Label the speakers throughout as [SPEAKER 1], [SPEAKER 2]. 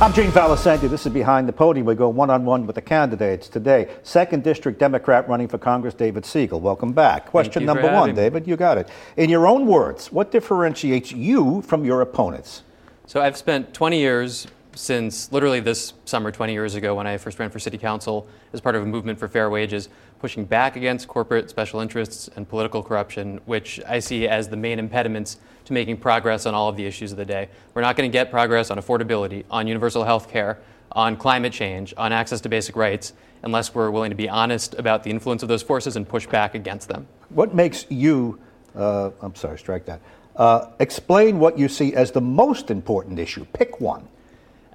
[SPEAKER 1] I'm Gene Valicenti. This is Behind the Podium. We go one on one with the candidates today. Second District Democrat running for Congress, David Segal. Welcome back. Question number one, David. You got it. In your own words, what differentiates you from your opponents?
[SPEAKER 2] So I've spent 20 years since literally this summer, 20 years ago, when I first ran for city council as part of a movement for fair wages, pushing back against corporate special interests and political corruption, which I see as the main impediments to making progress on all of the issues of the day. We're not going to get progress on affordability, on universal health care, on climate change, on access to basic rights, unless we're willing to be honest about the influence of those forces and push back against them.
[SPEAKER 1] What makes you, uh, I'm sorry, strike that. Uh, explain what you see as the most important issue. Pick one.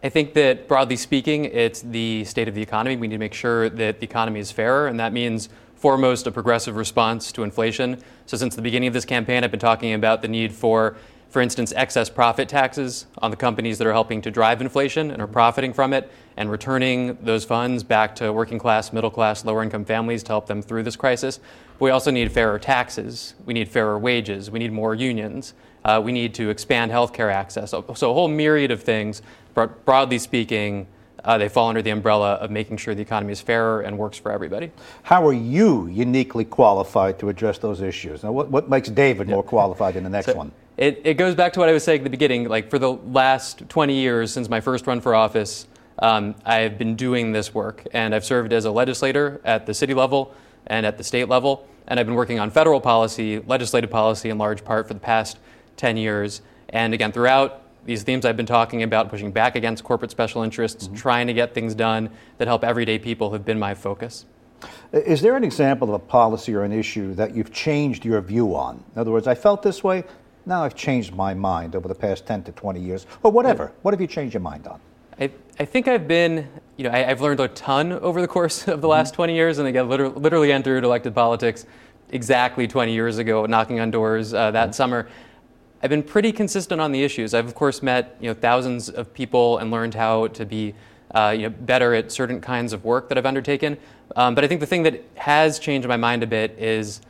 [SPEAKER 2] I think that broadly speaking, it's the state of the economy. We need to make sure that the economy is fairer, and that means foremost a progressive response to inflation. So, since the beginning of this campaign, I've been talking about the need for, for instance, excess profit taxes on the companies that are helping to drive inflation and are profiting from it, and returning those funds back to working class, middle class, lower income families to help them through this crisis. But we also need fairer taxes, we need fairer wages, we need more unions, uh, we need to expand healthcare access. So, so, a whole myriad of things but broadly speaking, uh, they fall under the umbrella of making sure the economy is fairer and works for everybody.
[SPEAKER 1] How are you uniquely qualified to address those issues? Now, what, what makes David more qualified in the next so one?
[SPEAKER 2] It, it goes back to what I was saying at the beginning. Like for the last 20 years since my first run for office, um, I've been doing this work, and I've served as a legislator at the city level and at the state level, and I've been working on federal policy, legislative policy in large part for the past 10 years. And again, throughout these themes I've been talking about, pushing back against corporate special interests, mm-hmm. trying to get things done that help everyday people, have been my focus.
[SPEAKER 1] Is there an example of a policy or an issue that you've changed your view on? In other words, I felt this way, now I've changed my mind over the past 10 to 20 years, or whatever. What have you changed your mind on?
[SPEAKER 2] I, I think I've been, you know, I, have learned a ton over the course of the last mm-hmm. 20 years, and I literally, literally entered elected politics exactly 20 years ago, knocking on doors uh, that mm-hmm. summer. I've been pretty consistent on the issues. I've of course met you know thousands of people and learned how to be uh, you know better at certain kinds of work that I've undertaken. Um, but I think the thing that has changed my mind a bit is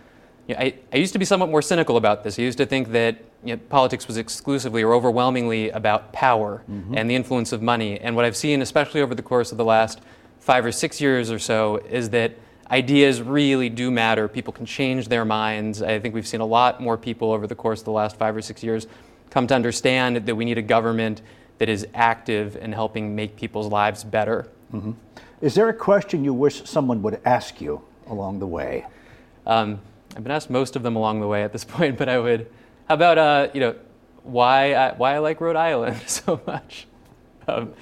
[SPEAKER 2] you know, I, I used to be somewhat more cynical about this. I used to think that you know, politics was exclusively or overwhelmingly about power mm-hmm. and the influence of money. And what I've seen, especially over the course of the last five or six years or so, is that ideas really do matter. People can change their minds. I think we've seen a lot more people over the course of the last five or six years come to understand that we need a government that is active in helping make people's lives better. Mm-hmm.
[SPEAKER 1] Is there a question you wish someone would ask you along the way?
[SPEAKER 2] Um, I've been asked most of them along the way at this point, but I would. How about uh, you know why I, why I like Rhode Island so much?
[SPEAKER 1] Um,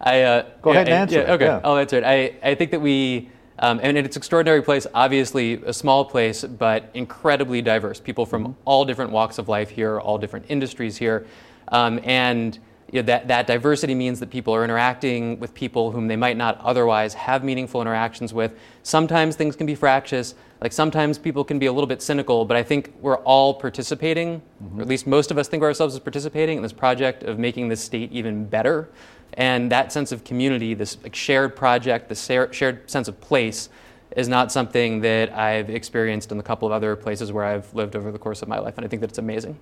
[SPEAKER 1] I uh, go ahead and answer.
[SPEAKER 2] Yeah, okay,
[SPEAKER 1] yeah.
[SPEAKER 2] I'll answer it. I, I think that we um, and it's an extraordinary place, obviously a small place, but incredibly diverse. People from mm-hmm. all different walks of life here, all different industries here. Um, and you know, that, that diversity means that people are interacting with people whom they might not otherwise have meaningful interactions with. Sometimes things can be fractious, like sometimes people can be a little bit cynical, but I think we're all participating, mm-hmm. or at least most of us think of ourselves as participating in this project of making this state even better. And that sense of community, this like, shared project, this shared sense of place, is not something that I've experienced in a couple of other places where I've lived over the course of my life. And I think that it's amazing.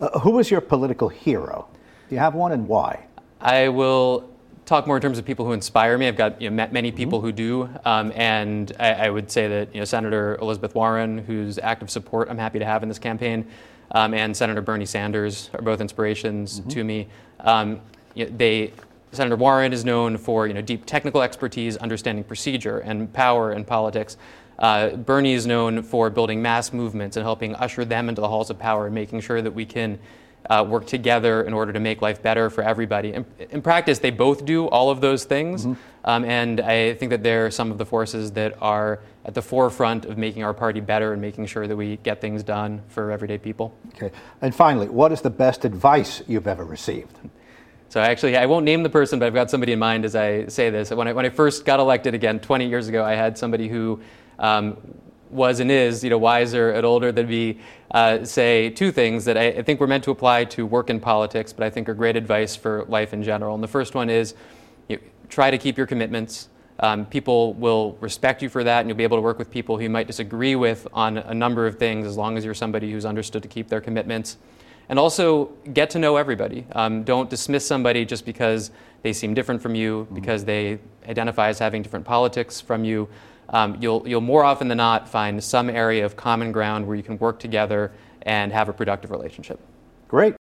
[SPEAKER 1] Uh, was your political hero? Do you have one and why?
[SPEAKER 2] I will talk more in terms of people who inspire me. I've got you know, met many people mm-hmm. who do, um, and I, I, would say that you know Senator Elizabeth Warren, whose active support I'm happy to have in this campaign, um, and Senator Bernie Sanders are both inspirations mm-hmm. to me. Um, you know, they Senator Warren is known for you know, deep technical expertise, understanding procedure and power in politics. Uh, Bernie is known for building mass movements and helping usher them into the halls of power and making sure that we can uh, work together in order to make life better for everybody. In, in practice, they both do all of those things, mm-hmm. um, and I think that they're some of the forces that are at the forefront of making our party better and making sure that we get things done for everyday people.
[SPEAKER 1] Okay, and finally, what is the best advice you've ever received?
[SPEAKER 2] So actually, I won't name the person, but I've got somebody in mind as I say this. When I, when I first got elected again 20 years ago, I had somebody who um, was and is, you know, wiser and older than me, uh, say two things that I, I, think were meant to apply to work in politics, but I think are great advice for life in general. And the first one is, you know, try to keep your commitments. Um, people will respect you for that, and you'll be able to work with people who you might disagree with on a number of things as long as you're somebody who's understood to keep their commitments. and also get to know everybody. Um, don't dismiss somebody just because they seem different from you, mm-hmm. because they identify as having different politics from you. Um, you'll, you'll more often than not find some area of common ground where you can work together and have a productive relationship.
[SPEAKER 1] Great.